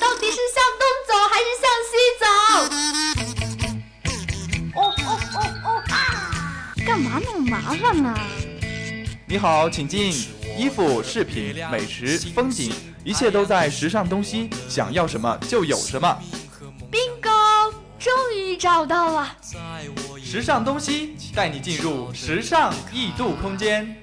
到底是向东走还是向西走？哦哦哦哦啊！干嘛那么麻烦呢？你好，请进。衣服、饰品、美食、风景，一切都在时尚东西，想要什么就有什么。bingo，终于找到了。时尚东西带你进入时尚异度空间。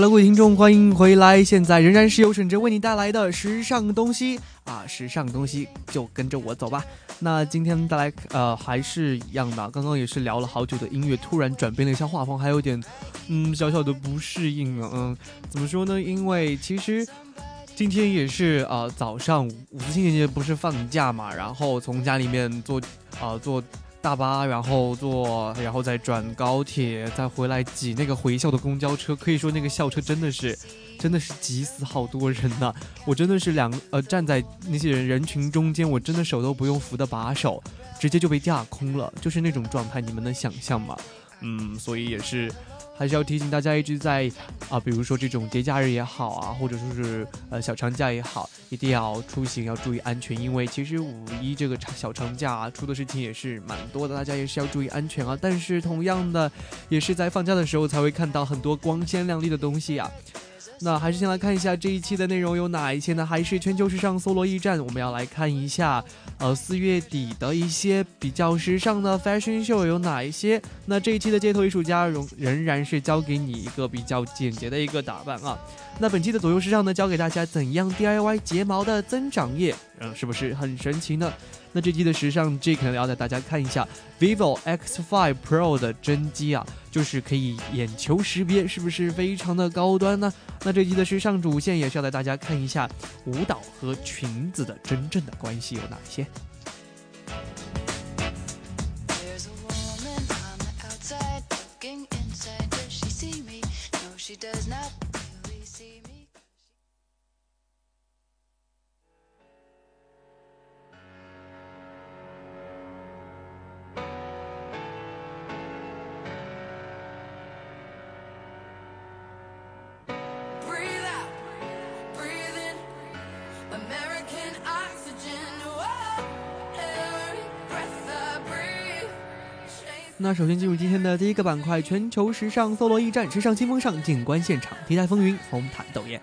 各位听众，欢迎回来！现在仍然是由沈哲为你带来的时尚东西啊，时尚东西就跟着我走吧。那今天带来呃还是一样的，刚刚也是聊了好久的音乐，突然转变了一下画风，还有点嗯小小的不适应啊。嗯，怎么说呢？因为其实今天也是呃早上五四青年节不是放假嘛，然后从家里面坐啊、呃、坐。大巴，然后坐，然后再转高铁，再回来挤那个回校的公交车。可以说那个校车真的是，真的是挤死好多人呐！我真的是两呃站在那些人人群中间，我真的手都不用扶的把手，直接就被架空了，就是那种状态，你们能想象吗？嗯，所以也是。还是要提醒大家，一直在啊，比如说这种节假日也好啊，或者说是呃小长假也好，一定要出行要注意安全，因为其实五一这个长小长假啊，出的事情也是蛮多的，大家也是要注意安全啊。但是同样的，也是在放假的时候才会看到很多光鲜亮丽的东西啊。那还是先来看一下这一期的内容有哪一些呢？还是全球时尚搜罗驿站，我们要来看一下，呃，四月底的一些比较时尚的 fashion show 有哪一些？那这一期的街头艺术家仍仍然是教给你一个比较简洁的一个打扮啊。那本期的左右时尚呢，教给大家怎样 DIY 睫毛的增长液，嗯，是不是很神奇呢？那这期的时尚 J 可能要带大家看一下 vivo X5 Pro 的真机啊，就是可以眼球识别，是不是非常的高端呢？那这期的时尚主线也是要带大家看一下舞蹈和裙子的真正的关系有哪些。那首先进入今天的第一个板块——全球时尚搜罗驿站，时尚新风尚，静观现场，题材风云，红毯斗艳。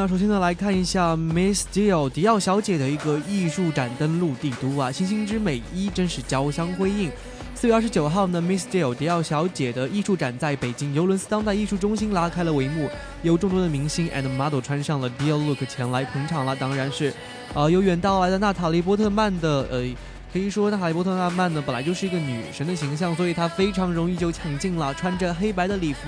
那首先呢，来看一下 Miss Dior 迪奥小姐的一个艺术展登陆帝都啊，星星之美一真是交相辉映。四月二十九号呢，Miss Dior 迪奥小姐的艺术展在北京尤伦斯当代艺术中心拉开了帷幕，有众多的明星 and model 穿上了 Dior look 前来捧场了。当然是，呃，由远道而来的娜塔莉波特曼的，呃，可以说娜塔莉波特曼呢本来就是一个女神的形象，所以她非常容易就抢镜了。穿着黑白的礼服，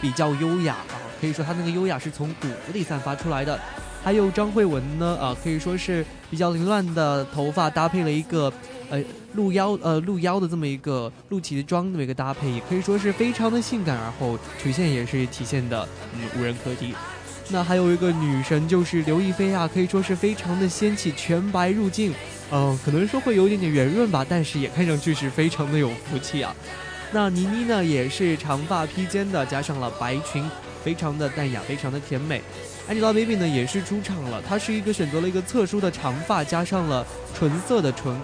比较优雅啊。可以说她那个优雅是从骨子里散发出来的。还有张慧雯呢，啊、可以说是比较凌乱的头发搭配了一个呃露腰呃露腰的这么一个露脐装这么一个搭配，也可以说是非常的性感，然后曲线也是体现的嗯无人可敌。那还有一个女神就是刘亦菲啊，可以说是非常的仙气，全白入镜，嗯、呃，可能说会有一点点圆润吧，但是也看上去是非常的有福气啊。那倪妮呢也是长发披肩的，加上了白裙。非常的淡雅，非常的甜美。Angelababy 呢也是出场了，她是一个选择了一个特殊的长发，加上了纯色的唇，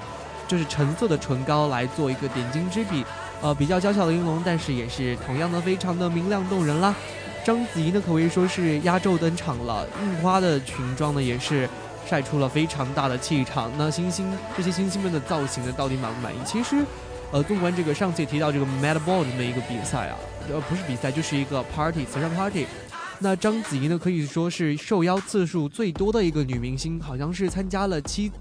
就是橙色的唇膏来做一个点睛之笔，呃比较娇小的玲珑，但是也是同样的非常的明亮动人啦。章子怡呢可谓说是压轴登场了，印花的裙装呢也是晒出了非常大的气场。那星星这些星星们的造型呢到底满不满意？其实，呃，纵观这个上次提到这个 Mad Ball 的一个比赛啊，呃不是比赛就是一个 party 慈善 party。那章子怡呢，可以说是受邀次数最多的一个女明星，好像是参加了七。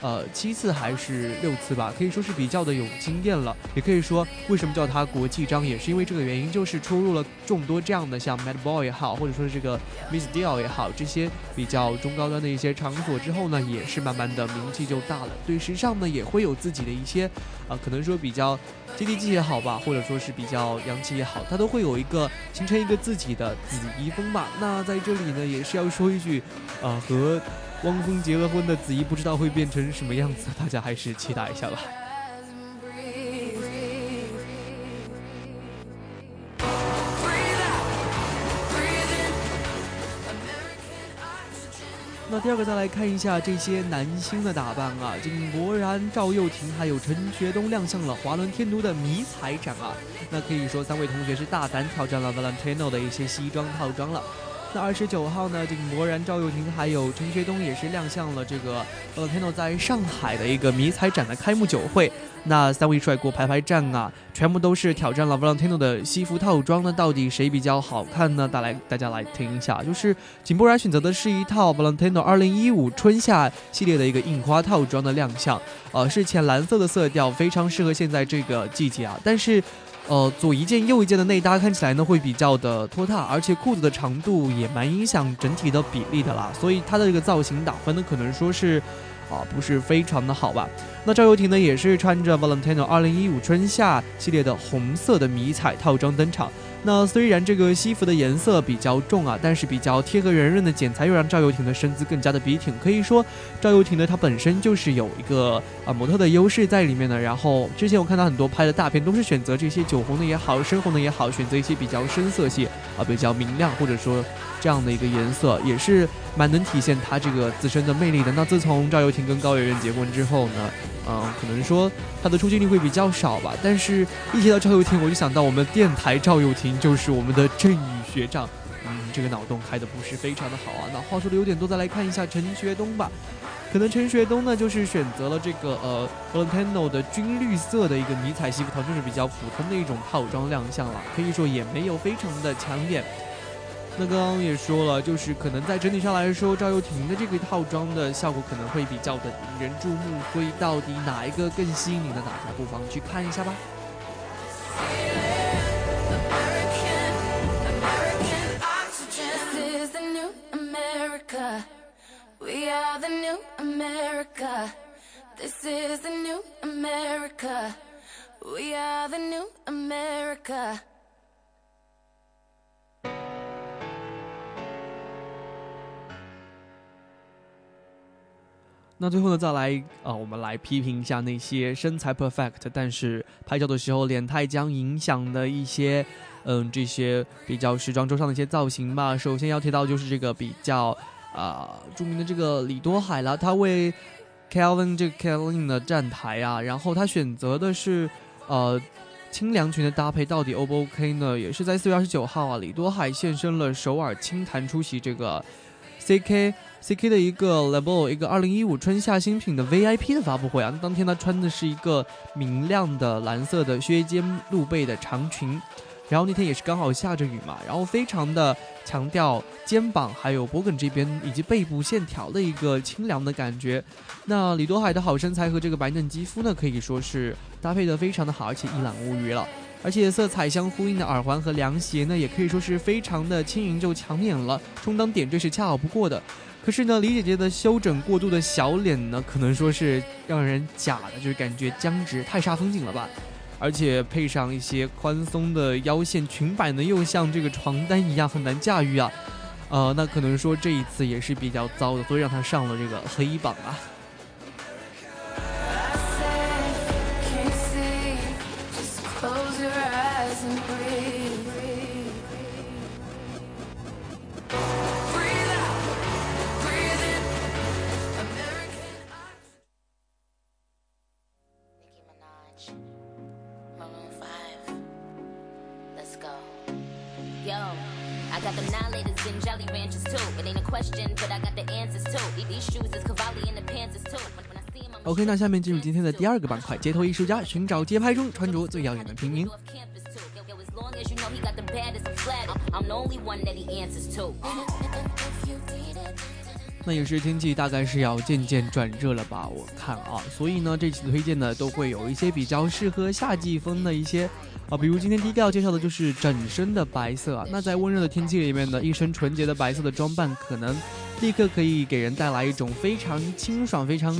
呃，七次还是六次吧，可以说是比较的有经验了。也可以说，为什么叫它国际章，也是因为这个原因，就是出入了众多这样的像 Mad Boy 也好，或者说是这个 Miss Deal 也好，这些比较中高端的一些场所之后呢，也是慢慢的名气就大了。对时尚呢，也会有自己的一些，啊，可能说比较接地气也好吧，或者说是比较洋气也好，它都会有一个形成一个自己的子怡风吧。那在这里呢，也是要说一句，呃，和。汪峰结了婚的子怡不知道会变成什么样子，大家还是期待一下吧。那第二个再来看一下这些男星的打扮啊，井柏然、赵又廷还有陈学冬亮相了华伦天奴的迷彩展啊。那可以说三位同学是大胆挑战了 Valentino 的一些西装套装了。那二十九号呢，这个魔然赵又廷还有陈学冬也是亮相了这个 Valentino 在上海的一个迷彩展的开幕酒会。那三位帅哥排排站啊，全部都是挑战了 Valentino 的西服套装。那到底谁比较好看呢？大来大家来听一下，就是井柏然选择的是一套 Valentino 二零一五春夏系列的一个印花套装的亮相，呃，是浅蓝色的色调，非常适合现在这个季节啊。但是。呃，左一件右一件的内搭看起来呢会比较的拖沓，而且裤子的长度也蛮影响整体的比例的啦，所以它的这个造型打分呢可能说是，啊不是非常的好吧。那赵又廷呢也是穿着 Valentino 二零一五春夏系列的红色的迷彩套装登场。那虽然这个西服的颜色比较重啊，但是比较贴合圆润的剪裁又让赵又廷的身姿更加的笔挺。可以说，赵又廷呢，他本身就是有一个啊模特的优势在里面的。然后之前我看到很多拍的大片都是选择这些酒红的也好，深红的也好，选择一些比较深色系啊，比较明亮或者说这样的一个颜色，也是蛮能体现他这个自身的魅力的。那自从赵又廷跟高圆圆结婚之后呢？嗯，可能说他的出镜率会比较少吧，但是一提到赵又廷，我就想到我们电台赵又廷就是我们的振宇学长。嗯，这个脑洞开的不是非常的好啊。那话说的有点多，再来看一下陈学冬吧。可能陈学冬呢，就是选择了这个呃 Valentino 的军绿色的一个迷彩西服套，就是比较普通的一种套装亮相了，可以说也没有非常的抢眼。那刚刚也说了，就是可能在整体上来说，赵又廷的这个套装的效果可能会比较的引人。注目，所以到底哪一个更吸引你的，大家不妨去看一下吧。那最后呢，再来啊，我们来批评一下那些身材 perfect，但是拍照的时候脸太僵影响的一些，嗯，这些比较时装周上的一些造型吧。首先要提到就是这个比较啊著名的这个李多海了，他为 Calvin 这个 Calvin 的站台啊，然后他选择的是呃清凉裙的搭配，到底 O 不 OK 呢？也是在四月二十九号啊，李多海现身了首尔青坛出席这个 CK。C.K 的一个 Label 一个二零一五春夏新品的 V.I.P 的发布会啊，当天他穿的是一个明亮的蓝色的削肩露背的长裙，然后那天也是刚好下着雨嘛，然后非常的强调肩膀还有脖颈这边以及背部线条的一个清凉的感觉。那李多海的好身材和这个白嫩肌肤呢，可以说是搭配的非常的好，而且一览无余了。而且色彩相呼应的耳环和凉鞋呢，也可以说是非常的轻盈就抢眼了，充当点缀是恰好不过的。可是呢，李姐姐的修整过度的小脸呢，可能说是让人假的，就是感觉僵直，太煞风景了吧。而且配上一些宽松的腰线，裙摆呢又像这个床单一样很难驾驭啊。呃，那可能说这一次也是比较糟的，所以让她上了这个黑榜啊。OK，那下面进入今天的第二个板块，街头艺术家寻找街拍中穿着最耀眼的平民。那也是天气大概是要渐渐转热了吧？我看啊，所以呢，这期推荐呢都会有一些比较适合夏季风的一些啊，比如今天第一个要介绍的就是整身的白色啊。那在温热的天气里面呢，一身纯洁的白色的装扮，可能立刻可以给人带来一种非常清爽、非常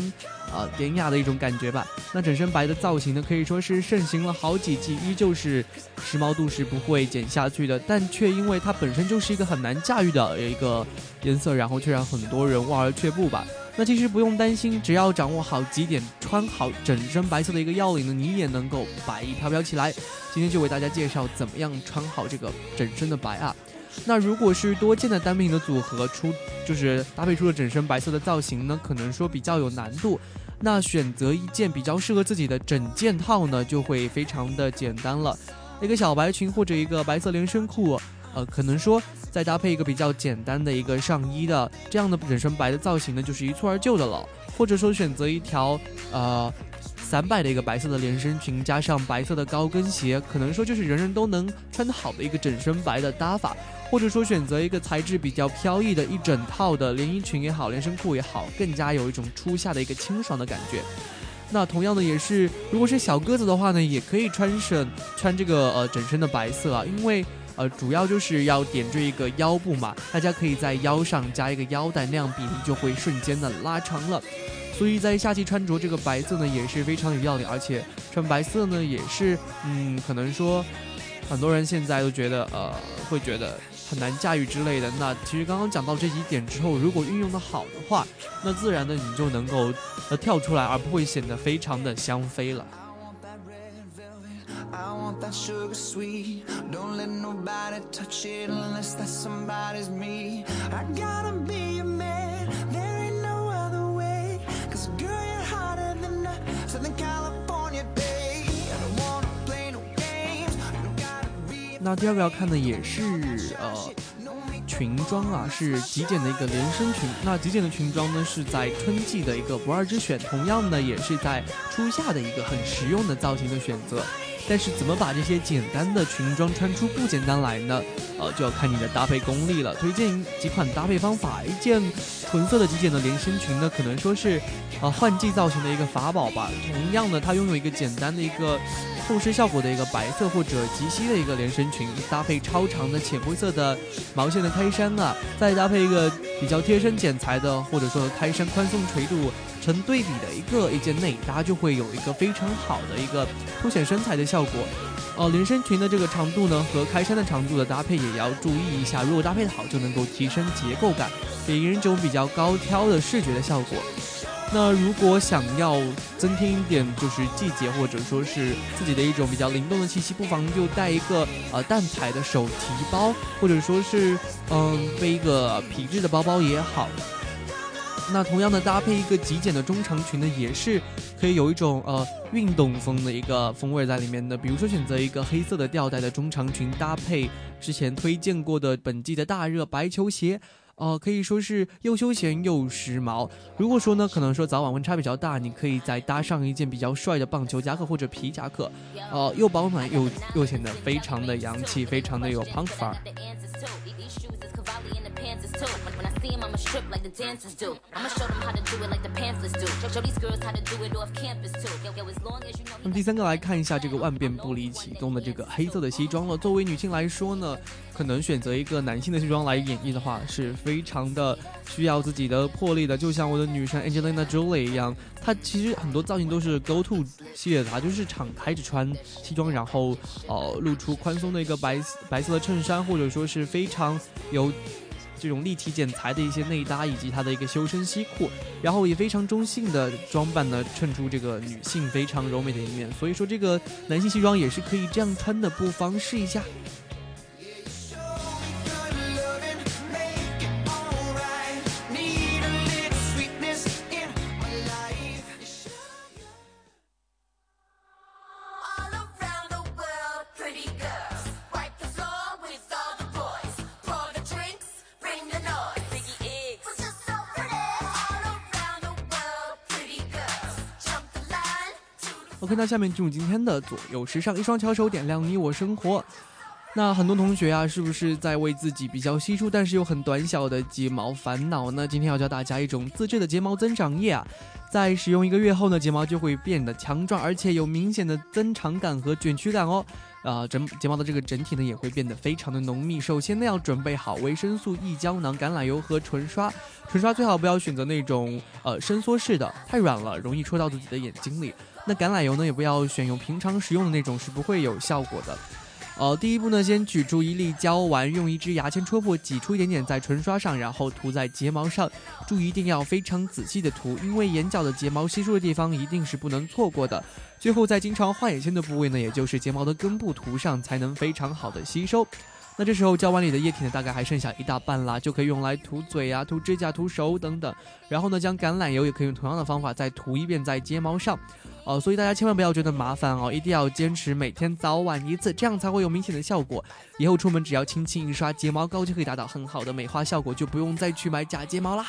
啊典雅的一种感觉吧。那整身白的造型呢，可以说是盛行了好几季，依旧是时髦度是不会减下去的，但却因为它本身就是一个很难驾驭的一个颜色，然后却让很多人望而却步吧。那其实不用担心，只要掌握好几点，穿好整身白色的一个要领呢，你也能够白衣飘飘起来。今天就为大家介绍怎么样穿好这个整身的白啊。那如果是多件的单品的组合出，就是搭配出了整身白色的造型呢，可能说比较有难度。那选择一件比较适合自己的整件套呢，就会非常的简单了。一个小白裙或者一个白色连身裤，呃，可能说再搭配一个比较简单的一个上衣的这样的整身白的造型呢，就是一蹴而就的了。或者说选择一条呃散摆的一个白色的连身裙，加上白色的高跟鞋，可能说就是人人都能穿得好的一个整身白的搭法。或者说选择一个材质比较飘逸的一整套的连衣裙也好，连身裤也好，更加有一种初夏的一个清爽的感觉。那同样的也是，如果是小个子的话呢，也可以穿上穿这个呃整身的白色啊，因为呃主要就是要点缀一个腰部嘛，大家可以在腰上加一个腰带，那样比例就会瞬间的拉长了。所以在夏季穿着这个白色呢，也是非常有要领，而且穿白色呢也是嗯，可能说很多人现在都觉得呃会觉得很难驾驭之类的。那其实刚刚讲到这几点之后，如果运用的好的话，那自然的你就能够呃跳出来，而不会显得非常的香妃了。I want that sugar sweet. Don't let nobody touch it unless that somebody's me. I gotta be a man, 那第二个要看的也是呃裙装啊，是极简的一个连身裙。那极简的裙装呢，是在春季的一个不二之选，同样呢，也是在初夏的一个很实用的造型的选择。但是怎么把这些简单的裙装穿出不简单来呢？呃，就要看你的搭配功力了。推荐几款搭配方法，一件纯色的极简的连身裙呢，可能说是呃换季造型的一个法宝吧。同样的，它拥有一个简单的一个透视效果的一个白色或者及膝的一个连身裙，搭配超长的浅灰色的毛线的开衫啊，再搭配一个比较贴身剪裁的或者说开衫宽松垂度成对比的一个一件内搭，就会有一个非常好的一个凸显身材的效果。哦，连身裙的这个长度呢和开衫的长度的搭配也要注意一下，如果搭配的好，就能够提升结构感，给人一种比较高挑的视觉的效果。那如果想要增添一点就是季节或者说是自己的一种比较灵动的气息，不妨就带一个呃淡彩的手提包，或者说是嗯背一个皮质的包包也好。那同样的搭配一个极简的中长裙呢，也是可以有一种呃运动风的一个风味在里面的。比如说选择一个黑色的吊带的中长裙，搭配之前推荐过的本季的大热白球鞋。呃，可以说是又休闲又时髦。如果说呢，可能说早晚温差比较大，你可以再搭上一件比较帅的棒球夹克或者皮夹克，呃，又保暖又又显得非常的洋气，非常的有 punk 范儿。那么第三个来看一下这个万变不离其宗的这个黑色的西装了。作为女性来说呢，可能选择一个男性的西装来演绎的话，是非常的需要自己的魄力的。就像我的女神 Angelina Jolie 一样，她其实很多造型都是 Go To 系列的，她就是敞开着穿西装，然后呃露出宽松的一个白白色的衬衫，或者说是非常有。这种立体剪裁的一些内搭，以及它的一个修身西裤，然后也非常中性的装扮呢，衬出这个女性非常柔美的一面。所以说，这个男性西装也是可以这样穿的，不妨试一下。OK，那下面进入今天的左右时尚，一双巧手点亮你我生活。那很多同学啊，是不是在为自己比较稀疏但是又很短小的睫毛烦恼呢？今天要教大家一种自制的睫毛增长液啊，在使用一个月后呢，睫毛就会变得强壮，而且有明显的增长感和卷曲感哦。啊，整睫毛的这个整体呢也会变得非常的浓密。首先呢，要准备好维生素 E 胶囊、橄榄油和唇刷。唇刷最好不要选择那种呃伸缩式的，太软了，容易戳到自己的眼睛里。那橄榄油呢，也不要选用平常食用的那种，是不会有效果的。呃，第一步呢，先取出一粒胶丸，用一支牙签戳破，挤出一点点在唇刷上，然后涂在睫毛上。注意一定要非常仔细的涂，因为眼角的睫毛稀疏的地方一定是不能错过的。最后在经常画眼线的部位呢，也就是睫毛的根部涂上，才能非常好的吸收。那这时候胶碗里的液体呢，大概还剩下一大半啦，就可以用来涂嘴啊、涂指甲、涂手等等。然后呢，将橄榄油也可以用同样的方法再涂一遍在睫毛上。哦，所以大家千万不要觉得麻烦哦，一定要坚持每天早晚一次，这样才会有明显的效果。以后出门只要轻轻一刷睫毛膏就可以达到很好的美化效果，就不用再去买假睫毛啦。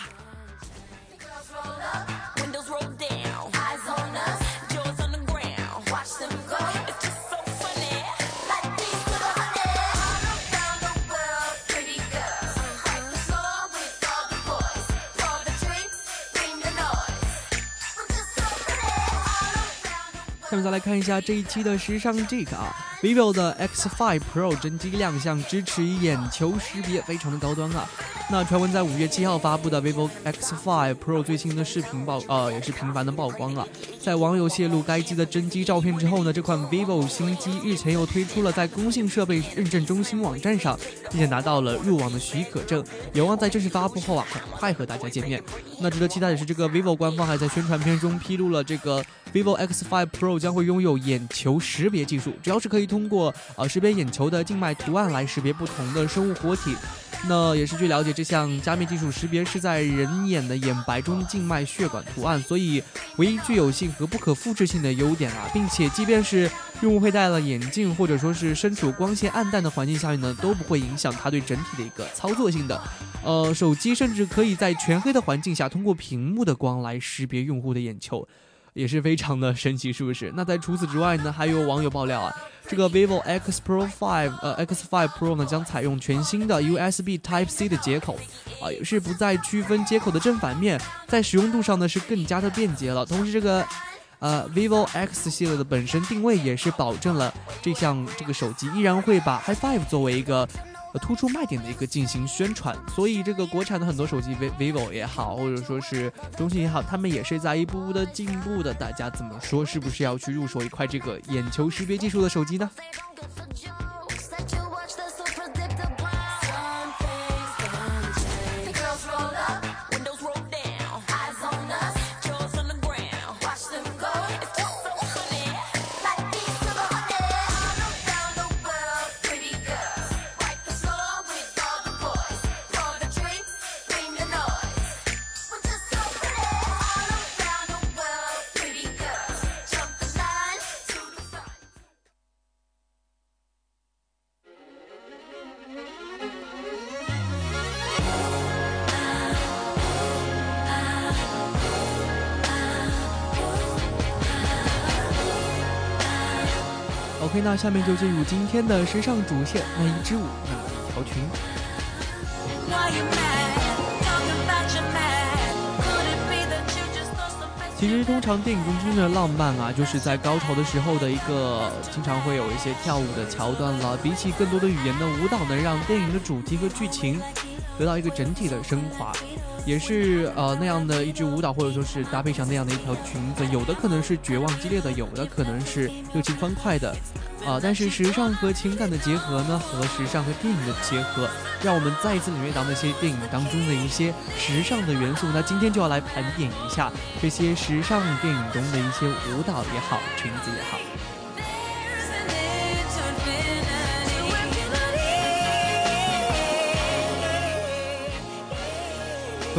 下面再来看一下这一期的时尚 Geek 啊，vivo 的 X5 Pro 真机亮相，支持眼球识别，非常的高端啊。那传闻在五月七号发布的 vivo X5 Pro 最新的视频曝，呃，也是频繁的曝光啊。在网友泄露该机的真机照片之后呢，这款 vivo 新机日前又推出了在工信设备认证中心网站上，并且拿到了入网的许可证，有望在正式发布后啊，很快和大家见面。那值得期待的是，这个 vivo 官方还在宣传片中披露了这个 vivo X5 Pro 将会拥有眼球识别技术，主要是可以通过呃识别眼球的静脉图案来识别不同的生物活体。那也是据了解，这项加密技术识别是在人眼的眼白中静脉血管图案，所以唯一具有性和不可复制性的优点啊，并且即便是用户佩戴了眼镜，或者说是身处光线暗淡的环境下面呢，都不会影响它对整体的一个操作性的。呃，手机甚至可以在全黑的环境下，通过屏幕的光来识别用户的眼球。也是非常的神奇，是不是？那在除此之外呢，还有网友爆料啊，这个 vivo X Pro 5呃 X5 Pro 呢将采用全新的 USB Type C 的接口，啊，也是不再区分接口的正反面，在使用度上呢是更加的便捷了。同时，这个呃 vivo X 系列的本身定位也是保证了这项这个手机依然会把 Hi5 作为一个。突出卖点的一个进行宣传，所以这个国产的很多手机，v vivo 也好，或者说是中兴也好，他们也是在一步步的进步的。大家怎么说？是不是要去入手一块这个眼球识别技术的手机呢？那下面就进入今天的时尚主线，那一支舞，那一条裙。其实通常电影中真正的浪漫啊，就是在高潮的时候的一个，经常会有一些跳舞的桥段了。比起更多的语言的舞蹈，能让电影的主题和剧情得到一个整体的升华，也是呃那样的一支舞蹈，或者说是搭配上那样的一条裙子，有的可能是绝望激烈的，有的可能是热情欢快的，啊、但是时尚和情感的结合呢，和时尚和电影的结合，让我们再一次领略到那些电影当中的一些时尚的元素。那今天就要来盘点一下这些时尚电影中的一些舞蹈也好，裙子也好。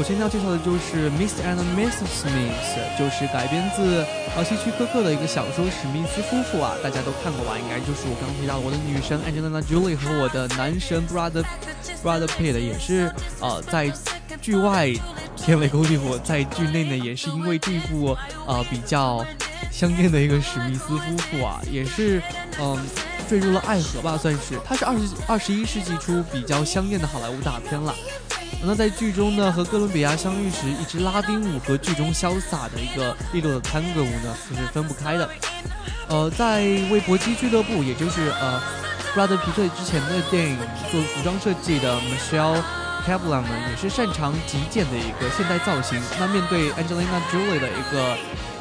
首先要介绍的就是 Miss and Mrs. Smith，就是改编自呃希区柯克的一个小说《史密斯夫妇》啊，大家都看过吧？应该就是我刚刚提到我的女神 Angelina Jolie 和我的男神 Brother Brother Pitt，也是呃在剧外天雷勾地火，在剧内呢也是因为这部呃比较相恋的一个史密斯夫妇啊，也是嗯坠入了爱河吧，算是。它是二十二十一世纪初比较香艳的好莱坞大片了。那在剧中呢，和哥伦比亚相遇时，一支拉丁舞和剧中潇洒的一个利落的探戈舞呢，是分不开的。呃，在为搏击俱乐部，也就是呃布拉德皮特之前的电影做服装设计的 Michelle Kaplan 呢，也是擅长极简的一个现代造型。那面对 Angelina Jolie 的一个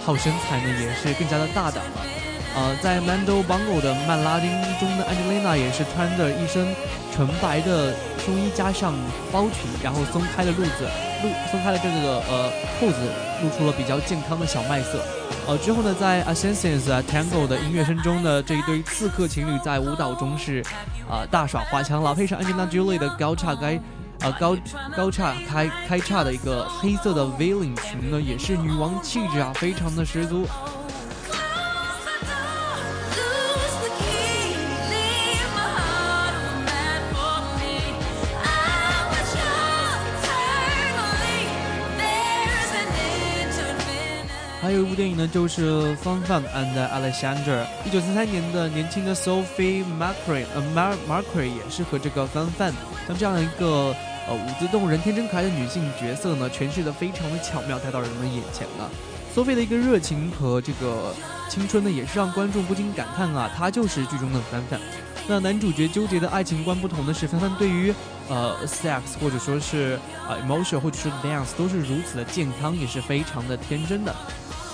好身材呢，也是更加的大胆了。呃，在 Mando Bongo 的曼拉丁中的 Angelina 也是穿着一身纯白的胸衣加上包裙，然后松开了路子，露松开了这个呃裤子，露出了比较健康的小麦色。呃，之后呢，在 Ascensions Tango 的音乐声中呢，这一对刺客情侣在舞蹈中是啊、大耍花枪了，配上 Angelina Jolie 的高叉该。呃，高高叉开开叉的一个黑色的 V 领裙呢，也是女王气质啊，非常的十足。还有一部电影呢，就是《Fun Fun and Alexander》，一九三三年的年轻的 Sophie Marquay，呃 Mar Marquay 也是和这个 Fun Fun 像这样一个呃舞姿动人、天真可爱的女性角色呢，诠释的非常的巧妙，带到人们眼前了。Sophie 的一个热情和这个青春呢，也是让观众不禁感叹啊，她就是剧中的凡凡。那男主角纠结的爱情观不同的是，凡凡对于呃 sex 或者说是呃 emotion 或者是 dance 都是如此的健康，也是非常的天真的。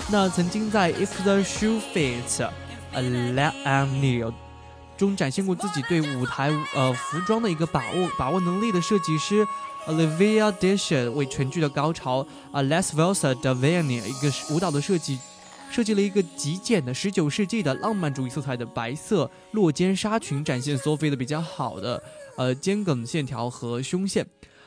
那曾经在 If the Shoe Fits，Let m n e e 中展现过自己对舞台呃服装的一个把握把握能力的设计师 Olivia Disher 为全剧的高潮啊、Les Velsa d a v a n i 一个舞蹈的设计。设计了一个极简的19世纪的浪漫主义色彩的白色落肩纱裙，展现 Sophie 的比较好的呃肩梗线条和胸线。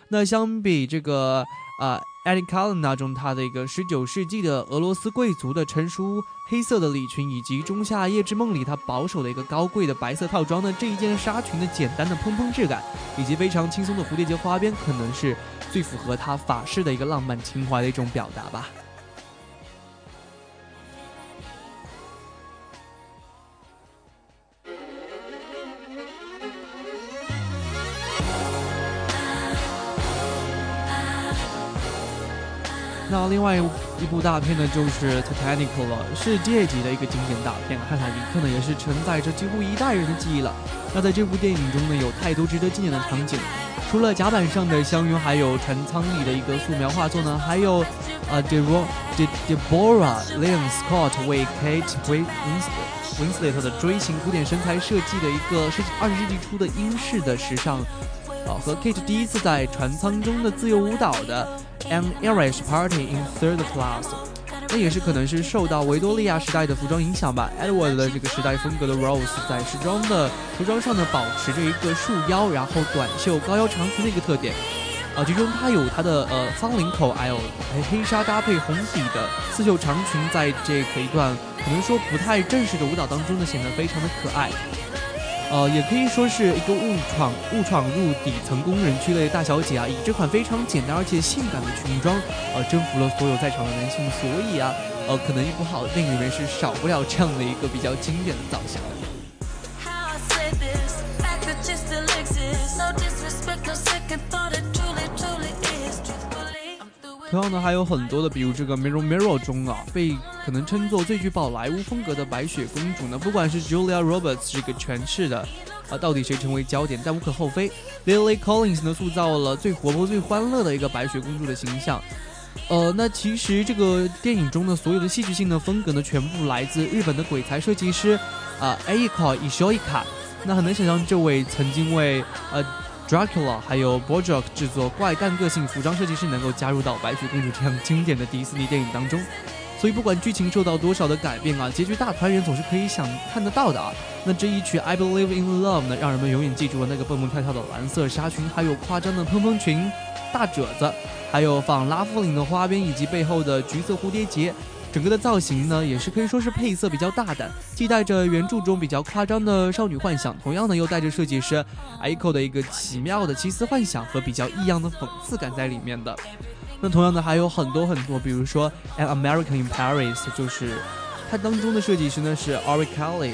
那相比这个啊 d i c a l l n 那中，她的一个19世纪的俄罗斯贵族的成熟黑色的礼裙，以及《仲夏夜之梦》里她保守的一个高贵的白色套装呢，这一件纱裙的简单的蓬蓬质感，以及非常轻松的蝴蝶结花边，可能是最符合她法式的一个浪漫情怀的一种表达吧。那另外一部大片呢，就是《Titanic》了，世界级的一个经典大片。泰坦尼克呢，也是承载着几乎一代人的记忆了。那在这部电影中呢，有太多值得纪念的场景，除了甲板上的相拥，还有船舱里的一个素描画作呢，还有呃 De De Deborah Leon Scott 为 Kate Winslet Winslet 的锥形古典身材设计的一个是二十世纪初的英式的时尚。啊，和 Kate 第一次在船舱中的自由舞蹈的 An Irish Party in Third Class，那也是可能是受到维多利亚时代的服装影响吧。Edward 的这个时代风格的 Rose 在时装的服装上呢，保持着一个束腰，然后短袖高腰长裙的一个特点。啊，其中它有它的呃方领口，还有黑纱搭配红底的刺绣长裙，在这个一段可能说不太正式的舞蹈当中呢，显得非常的可爱。呃，也可以说是一个误闯误闯入底层工人区的大小姐啊，以这款非常简单而且性感的裙装，呃，征服了所有在场的男性。所以啊，呃，可能一部好电影里面是少不了这样的一个比较经典的造型的。同样呢，还有很多的，比如这个《Mirror Mirror》中啊，被可能称作最具宝莱坞风格的白雪公主呢，不管是 Julia Roberts 这个诠释的，啊，到底谁成为焦点，但无可厚非。Lily Collins 呢，塑造了最活泼、最欢乐的一个白雪公主的形象。呃，那其实这个电影中的所有的戏剧性的风格呢，全部来自日本的鬼才设计师啊 Eiko Ishoika。那很难想象，这位曾经为呃 Dracula 还有 b o j o c k 制作怪诞个性服装设计师能够加入到白雪公主这样经典的迪士尼电影当中。所以不管剧情受到多少的改变啊，结局大团圆总是可以想看得到的啊。那这一曲 I Believe in Love 呢，让人们永远记住了那个蹦蹦跳跳的蓝色纱裙，还有夸张的蓬蓬裙、大褶子，还有仿拉夫领的花边以及背后的橘色蝴蝶结。整个的造型呢，也是可以说是配色比较大胆，既带着原著中比较夸张的少女幻想，同样呢又带着设计师 Aiko 的一个奇妙的奇思幻想和比较异样的讽刺感在里面的。那同样的还有很多很多，比如说《An American in Paris》，就是它当中的设计师呢是 Ori Kelly。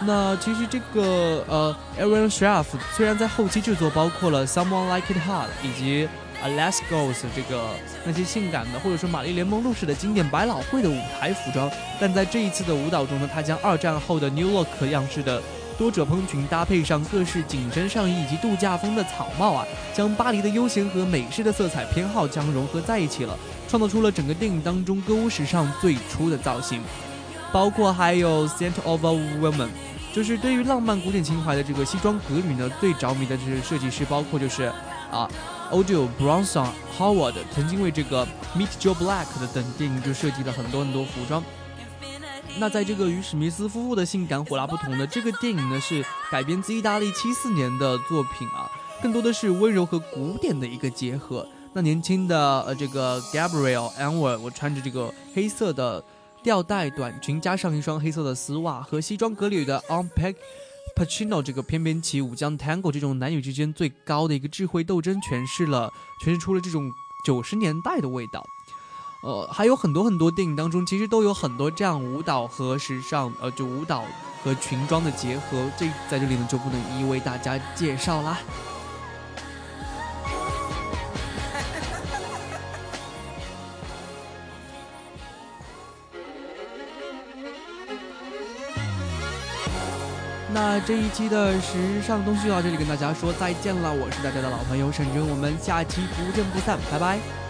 那其实这个呃 Aaron Schraff 虽然在后期制作包括了 Someone Like It Hard 以及 a Let's Goes 这个那些性感的或者说玛丽莲梦露式的经典百老汇的舞台服装，但在这一次的舞蹈中呢，他将二战后的 New Look 样式的多褶蓬裙搭配上各式紧身上衣以及度假风的草帽啊，将巴黎的悠闲和美式的色彩偏好将融合在一起了，创造出了整个电影当中歌舞史上最初的造型。包括还有 Scent of a Woman，就是对于浪漫古典情怀的这个西装革履呢，最着迷的就是设计师，包括就是啊 Audio Bronson Howard 曾经为这个 Meet Joe Black 的等电影就设计了很多很多服装。那在这个与史密斯夫妇的性感火辣不同的这个电影呢，是改编自意大利七四年的作品啊，更多的是温柔和古典的一个结合。那年轻的呃这个 Gabriel Anwar，我穿着这个黑色的吊带短裙，加上一双黑色的丝袜，和西装革履的 unpack Pacino 这个翩翩起舞，将 Tango 这种男女之间最高的一个智慧斗争诠释了，诠释出了这种九十年代的味道。呃，还有很多很多电影当中，其实都有很多这样舞蹈和时尚，呃，就舞蹈和裙装的结合。这在这里呢就不能一一为大家介绍啦。那这一期的时尚东西就到这里跟大家说再见了，我是大家的老朋友沈真，我们下期不见不散，拜拜。